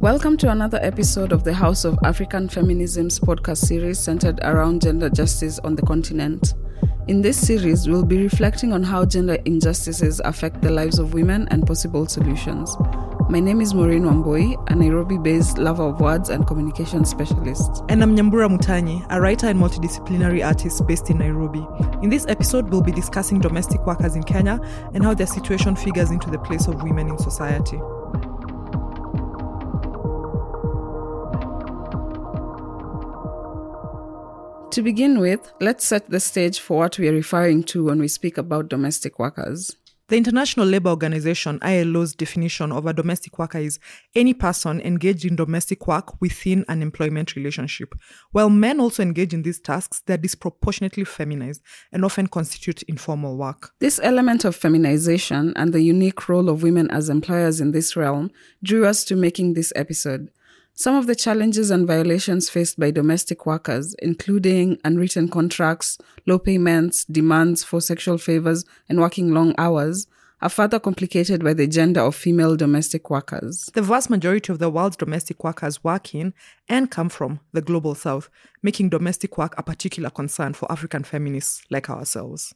Welcome to another episode of the House of African Feminism's podcast series centered around gender justice on the continent. In this series, we'll be reflecting on how gender injustices affect the lives of women and possible solutions. My name is Maureen Wambui, a Nairobi based lover of words and communication specialist. And I'm Nyambura Mutanyi, a writer and multidisciplinary artist based in Nairobi. In this episode, we'll be discussing domestic workers in Kenya and how their situation figures into the place of women in society. To begin with, let's set the stage for what we are referring to when we speak about domestic workers. The International Labour Organization ILO's definition of a domestic worker is any person engaged in domestic work within an employment relationship. While men also engage in these tasks, they're disproportionately feminized and often constitute informal work. This element of feminization and the unique role of women as employers in this realm drew us to making this episode. Some of the challenges and violations faced by domestic workers, including unwritten contracts, low payments, demands for sexual favors, and working long hours, are further complicated by the gender of female domestic workers. The vast majority of the world's domestic workers work in and come from the global south, making domestic work a particular concern for African feminists like ourselves.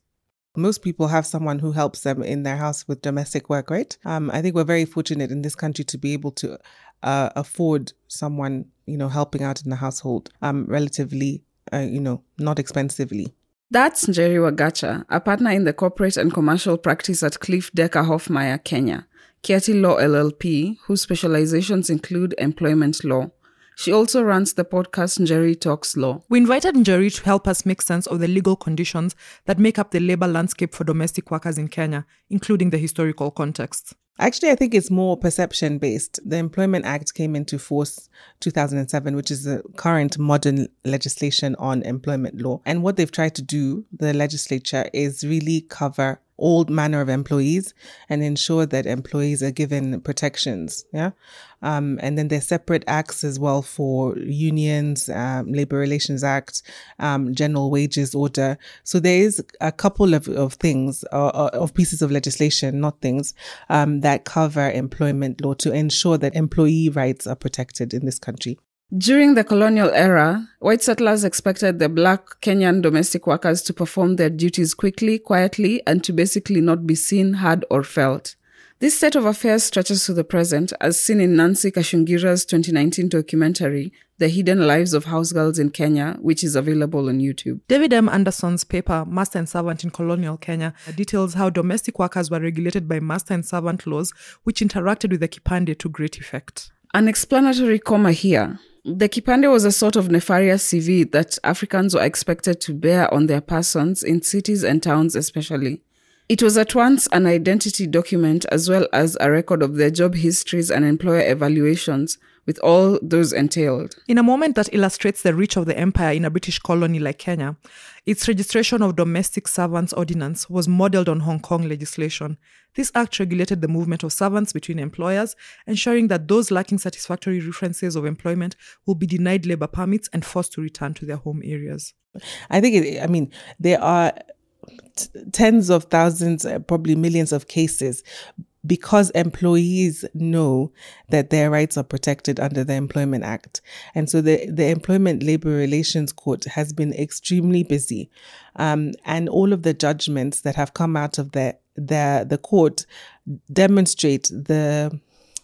Most people have someone who helps them in their house with domestic work, right? Um, I think we're very fortunate in this country to be able to uh, afford someone, you know, helping out in the household, um, relatively, uh, you know, not expensively. That's Njeri Wagacha, a partner in the corporate and commercial practice at Cliffe Dekker Hofmeyr, Kenya, Kieti Law LLP, whose specializations include employment law. She also runs the podcast Njeri Talks Law. We invited Njeri to help us make sense of the legal conditions that make up the labor landscape for domestic workers in Kenya, including the historical context. Actually, I think it's more perception based. The Employment Act came into force 2007, which is the current modern legislation on employment law. And what they've tried to do, the legislature, is really cover all manner of employees and ensure that employees are given protections. Yeah. Um, and then there's separate acts as well for unions, um, Labor Relations Act, um, General Wages Order. So there is a couple of, of things, uh, uh, of pieces of legislation, not things, um, that cover employment law to ensure that employee rights are protected in this country. During the colonial era, white settlers expected the black Kenyan domestic workers to perform their duties quickly, quietly, and to basically not be seen, heard, or felt. This state of affairs stretches to the present, as seen in Nancy Kacungira's 2019 documentary, The Hidden Lives of House Girls in Kenya, which is available on YouTube. David M. Anderson's paper, Master and Servant in Colonial Kenya, details how domestic workers were regulated by master and servant laws, which interacted with the Kipande to great effect. An explanatory comma here. The Kipande was a sort of nefarious CV that Africans were expected to bear on their persons in cities and towns, especially. It was at once an identity document as well as a record of their job histories and employer evaluations, with all those entailed. In a moment that illustrates the reach of the empire in a British colony like Kenya, its registration of Domestic Servants Ordinance was modeled on Hong Kong legislation. This act regulated the movement of servants between employers, ensuring that those lacking satisfactory references of employment will be denied labor permits and forced to return to their home areas. I think, it, I mean, there are t- tens of thousands, uh, probably millions of cases because employees know that their rights are protected under the Employment Act. And so the, the Employment Labor Relations Court has been extremely busy. Um, and all of the judgments that have come out of the, the, the court demonstrate the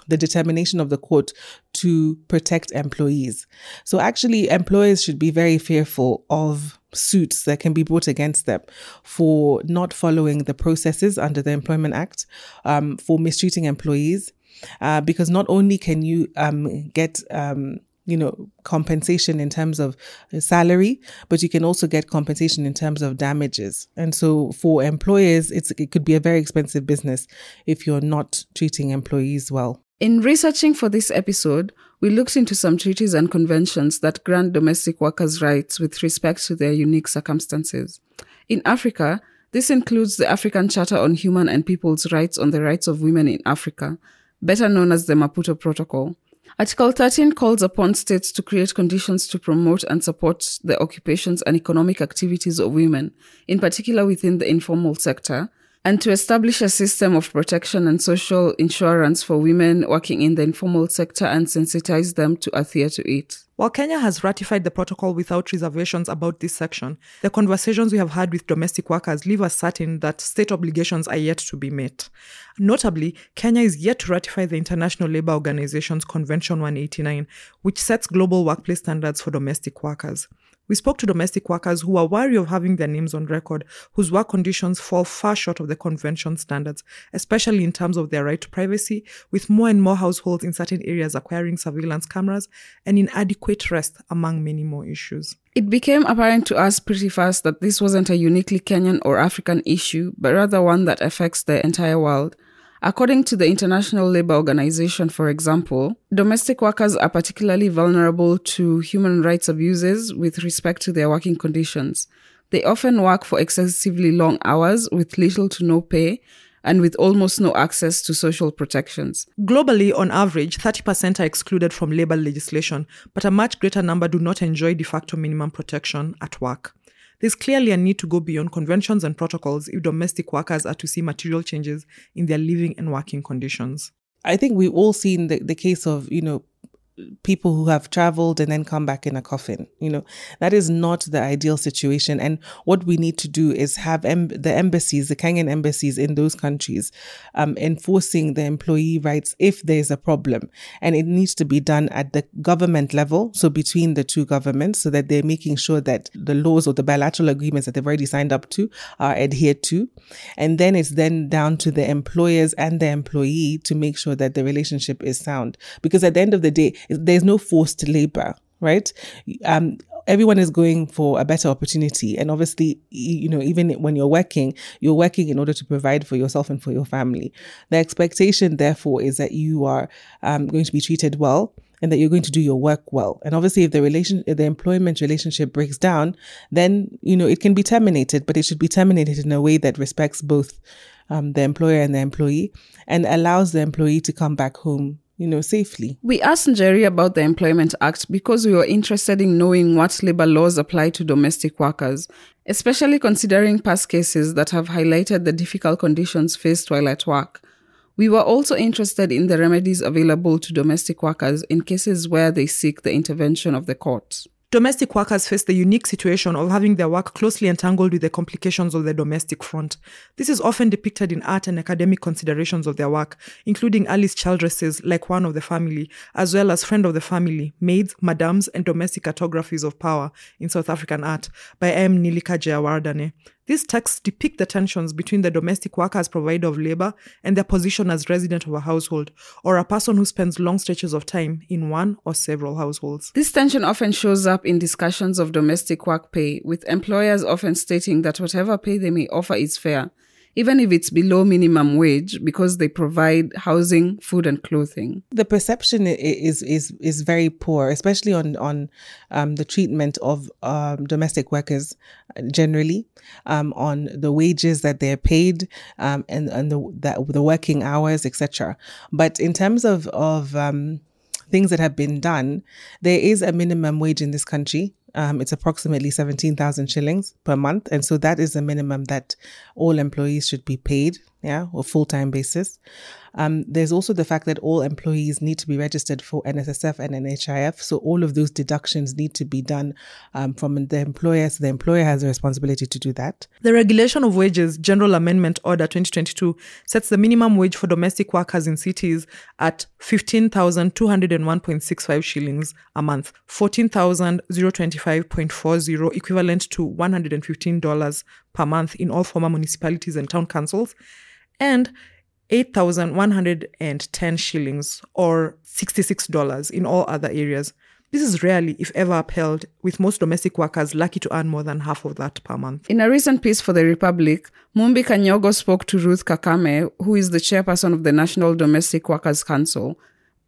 the determination of the court to protect employees. So actually, employers should be very fearful of suits that can be brought against them for not following the processes under the Employment Act, um, for mistreating employees, uh, because not only can you um, get um, you know, compensation in terms of salary, but you can also get compensation in terms of damages. And so for employers, it could be a very expensive business if you're not treating employees well. In researching for this episode, we looked into some treaties and conventions that grant domestic workers' rights with respect to their unique circumstances. In Africa, this includes the African Charter on Human and People's Rights on the Rights of Women in Africa, better known as the Maputo Protocol. Article 13 calls upon states to create conditions to promote and support the occupations and economic activities of women, in particular within the informal sector, and to establish a system of protection and social insurance for women working in the informal sector and sensitize them to adhere to it. While Kenya has ratified the protocol without reservations about this section, the conversations we have had with domestic workers leave us certain that state obligations are yet to be met. Notably, Kenya is yet to ratify the International Labour Organization's Convention 189, which sets global workplace standards for domestic workers. We spoke to domestic workers who are wary of having their names on record, whose work conditions fall far short of the convention standards, especially in terms of their right to privacy, with more and more households in certain areas acquiring surveillance cameras and inadequate rest, among many more issues. It became apparent to us pretty fast that this wasn't a uniquely Kenyan or African issue, but rather one that affects the entire world. According to the International Labour Organization, for example, domestic workers are particularly vulnerable to human rights abuses with respect to their working conditions. They often work for excessively long hours with little to no pay and with almost no access to social protections. Globally, on average, 30% are excluded from labor legislation, but a much greater number do not enjoy de facto minimum protection at work. There's clearly a need to go beyond conventions and protocols if domestic workers are to see material changes in their living and working conditions. I think we've all seen the, the case of, you know, people who have traveled and then come back in a coffin. You know, that is not the ideal situation. And what we need to do is have em- the embassies, the Kenyan embassies in those countries, um, enforcing the employee rights if there's a problem. And it needs to be done at the government level. So between the two governments, so that they're making sure that the laws or the bilateral agreements that they've already signed up to are adhered to. And then it's then down to the employers and the employee to make sure that the relationship is sound. Because at the end of the day, there's no forced labor, right? Um, everyone is going for a better opportunity. And obviously, you know, even when you're working, you're working in order to provide for yourself and for your family. The expectation, therefore, is that you are um, going to be treated well and that you're going to do your work well. And obviously, if the relation, if the employment relationship breaks down, then, you know, it can be terminated, but it should be terminated in a way that respects both um, the employer and the employee and allows the employee to come back home you know, safely. We asked Njeri about the Employment Act because we were interested in knowing what labor laws apply to domestic workers, especially considering past cases that have highlighted the difficult conditions faced while at work. We were also interested in the remedies available to domestic workers in cases where they seek the intervention of the court. Domestic workers face the unique situation of having their work closely entangled with the complications of the domestic front. This is often depicted in art and academic considerations of their work, including Alice Childress's, like one of the family, as well as friend of the family, maids, madams, and domestic cartographies of power in South African art by M. Nilika Jayawardene. These texts depict the tensions between the domestic worker as provider of labor and their position as resident of a household, or a person who spends long stretches of time in one or several households. This tension often shows up in discussions of domestic work pay, with employers often stating that whatever pay they may offer is fair, even if it's below minimum wage because they provide housing, food, and clothing. The perception is is is very poor, especially on on um, the treatment of um, domestic workers generally, um, on the wages that they're paid, um, and and the that, the working hours, etc. But in terms of of um, things that have been done, there is a minimum wage in this country. Um, it's approximately 17,000 shillings per month. And so that is the minimum that all employees should be paid, yeah, or full time basis. Um, there's also the fact that all employees need to be registered for NSSF and NHIF. So all of those deductions need to be done um, from the employer. So the employer has the responsibility to do that. The Regulation of Wages General Amendment Order 2022 sets the minimum wage for domestic workers in cities at 15,201.65 shillings a month, 14,025.40 equivalent to $115 per month in all former municipalities and town councils, and 8,110 shillings or $66 in all other areas. This is rarely, if ever, upheld, with most domestic workers lucky to earn more than half of that per month. In a recent piece for The Republic, Mumbi Kanyogo spoke to Ruth Kakame, who is the chairperson of the National Domestic Workers Council,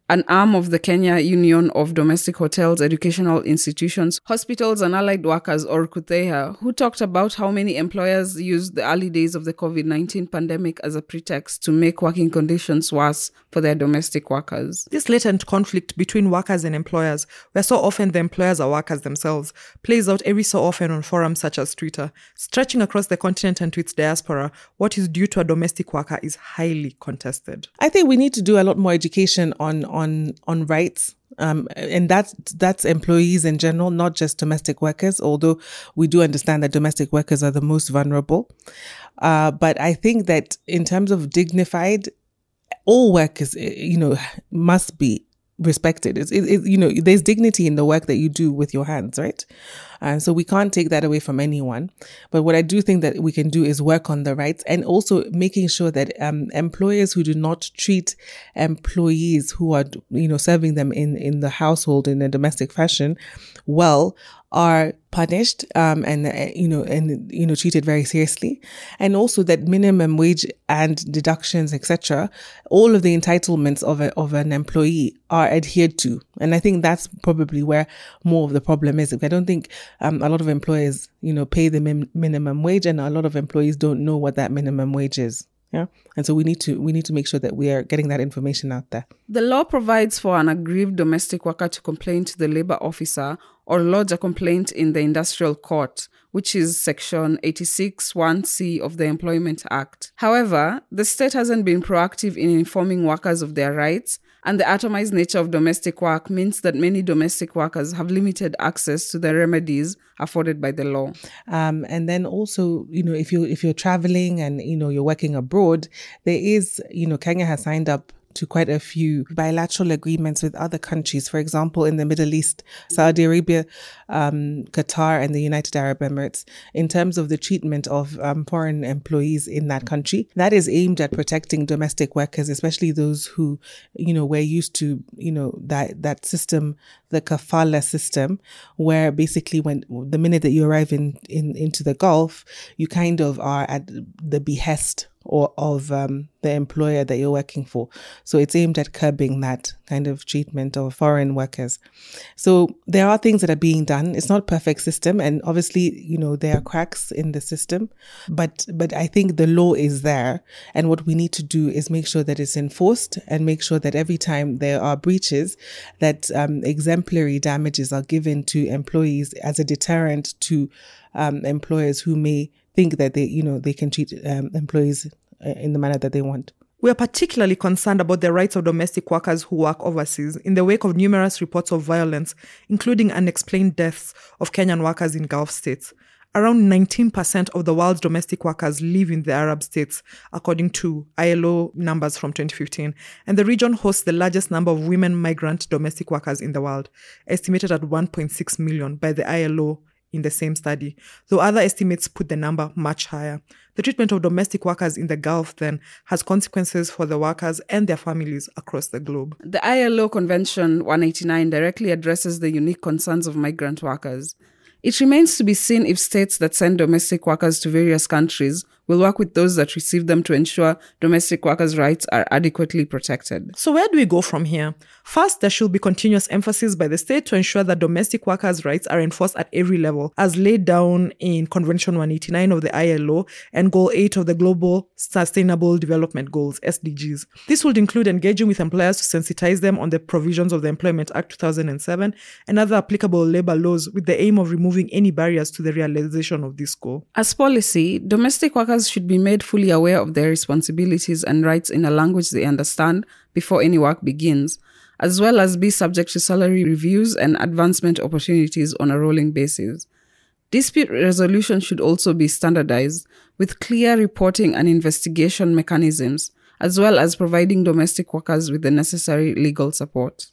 an arm of the Kenya Union of Domestic Hotels, Educational Institutions, Hospitals and Allied Workers, or KUDHEIHA, who talked about how many employers used the early days of the COVID 19 pandemic as a pretext to make working conditions worse for their domestic workers. This latent conflict between workers and employers, where so often the employers are workers themselves, plays out every so often on forums such as Twitter. Stretching across the continent and to its diaspora, what is due to a domestic worker is highly contested. I think we need to do a lot more education on on on on rights um, and that's that's employees in general, not just domestic workers. Although we do understand that domestic workers are the most vulnerable, uh, but I think that in terms of dignified, all workers, eh, you know, must be respected. It's, it, it, you know, there's dignity in the work that you do with your hands, right? And so we can't take that away from anyone. But what I do think that we can do is work on the rights and also making sure that um, employers who do not treat employees who are, you know, serving them in, in the household in a domestic fashion well are punished um, and uh, you know and you know treated very seriously. And also that minimum wage and deductions etc all of the entitlements of a, of an employee are adhered to. And i think that's probably where more of the problem is. I don't think um, a lot of employers you know pay the min- minimum wage and a lot of employees don't know what that minimum wage is. Yeah. And so we need to we need to make sure that we are getting that information out there. The law provides for an aggrieved domestic worker to complain to the labor officer or lodge a complaint in the industrial court, which is section 86 1C of the Employment Act. However, the state hasn't been proactive in informing workers of their rights, and the atomized nature of domestic work means that many domestic workers have limited access to the remedies afforded by the law. Um, and then also, you know, if you if you're traveling and you know you're working abroad, there is, you know, Kenya has signed up to quite a few bilateral agreements with other countries. For example, in the Middle East, Saudi Arabia, um, Qatar, and the United Arab Emirates, in terms of the treatment of um, foreign employees in that country. That is aimed at protecting domestic workers, especially those who, you know, we're used to, you know, that, that system, the kafala system, where basically when the minute that you arrive in, in into the Gulf, you kind of are at the behest or of um, the employer that you're working for. So it's aimed at curbing that kind of treatment of foreign workers. So there are things that are being done. It's not perfect system, and obviously, you know, there are cracks in the system, but but I think the law is there, and what we need to do is make sure that it's enforced and make sure that every time there are breaches, that um, exemplary damages are given to employees as a deterrent to um, employers who may think that they, you know, they can treat um, employees uh, in the manner that they want. We are particularly concerned about the rights of domestic workers who work overseas in the wake of numerous reports of violence, including unexplained deaths of Kenyan workers in Gulf states. Around 19% of the world's domestic workers live in the Arab states, according to ILO numbers from 2015. And the region hosts the largest number of women migrant domestic workers in the world, estimated at 1.6 million by the ILO in the same study, though other estimates put the number much higher. The treatment of domestic workers in the Gulf then has consequences for the workers and their families across the globe. The ILO Convention 189 directly addresses the unique concerns of migrant workers. It remains to be seen if states that send domestic workers to various countries will work with those that receive them to ensure domestic workers' rights are adequately protected. So, where do we go from here? First, there should be continuous emphasis by the state to ensure that domestic workers' rights are enforced at every level, as laid down in Convention 189 of the ILO and Goal 8 of the Global Sustainable Development Goals, SDGs. This would include engaging with employers to sensitize them on the provisions of the Employment Act 2007 and other applicable labor laws with the aim of removing any barriers to the realization of this goal. As policy, domestic workers should be made fully aware of their responsibilities and rights in a language they understand before any work begins, as well as be subject to salary reviews and advancement opportunities on a rolling basis. Dispute resolution should also be standardized with clear reporting and investigation mechanisms, as well as providing domestic workers with the necessary legal support.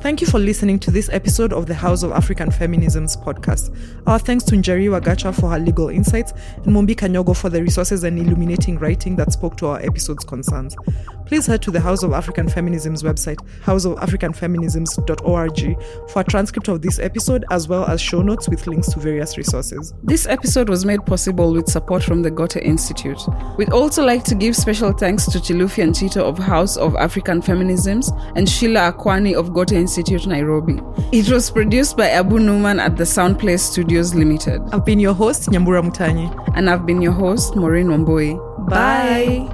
Thank you for listening to this episode of the House of African Feminisms podcast. Our thanks to Njeri Wagacha for her legal insights and Mumbi Kanyogo for the resources and illuminating writing that spoke to our episode's concerns. Please head to the House of African Feminisms website, houseofafricanfeminisms.org, for a transcript of this episode as well as show notes with links to various resources. This episode was made possible with support from the Goethe Institute. We'd also like to give special thanks to Chilufi and Chito of House of African Feminisms and Sheila Akwani of Goethe Institute Nairobi. It was produced by Abu Numan at the Soundplay Studios Limited. I've been your host, Nyambura Mutanyi. And I've been your host, Maureen Wambui. Bye.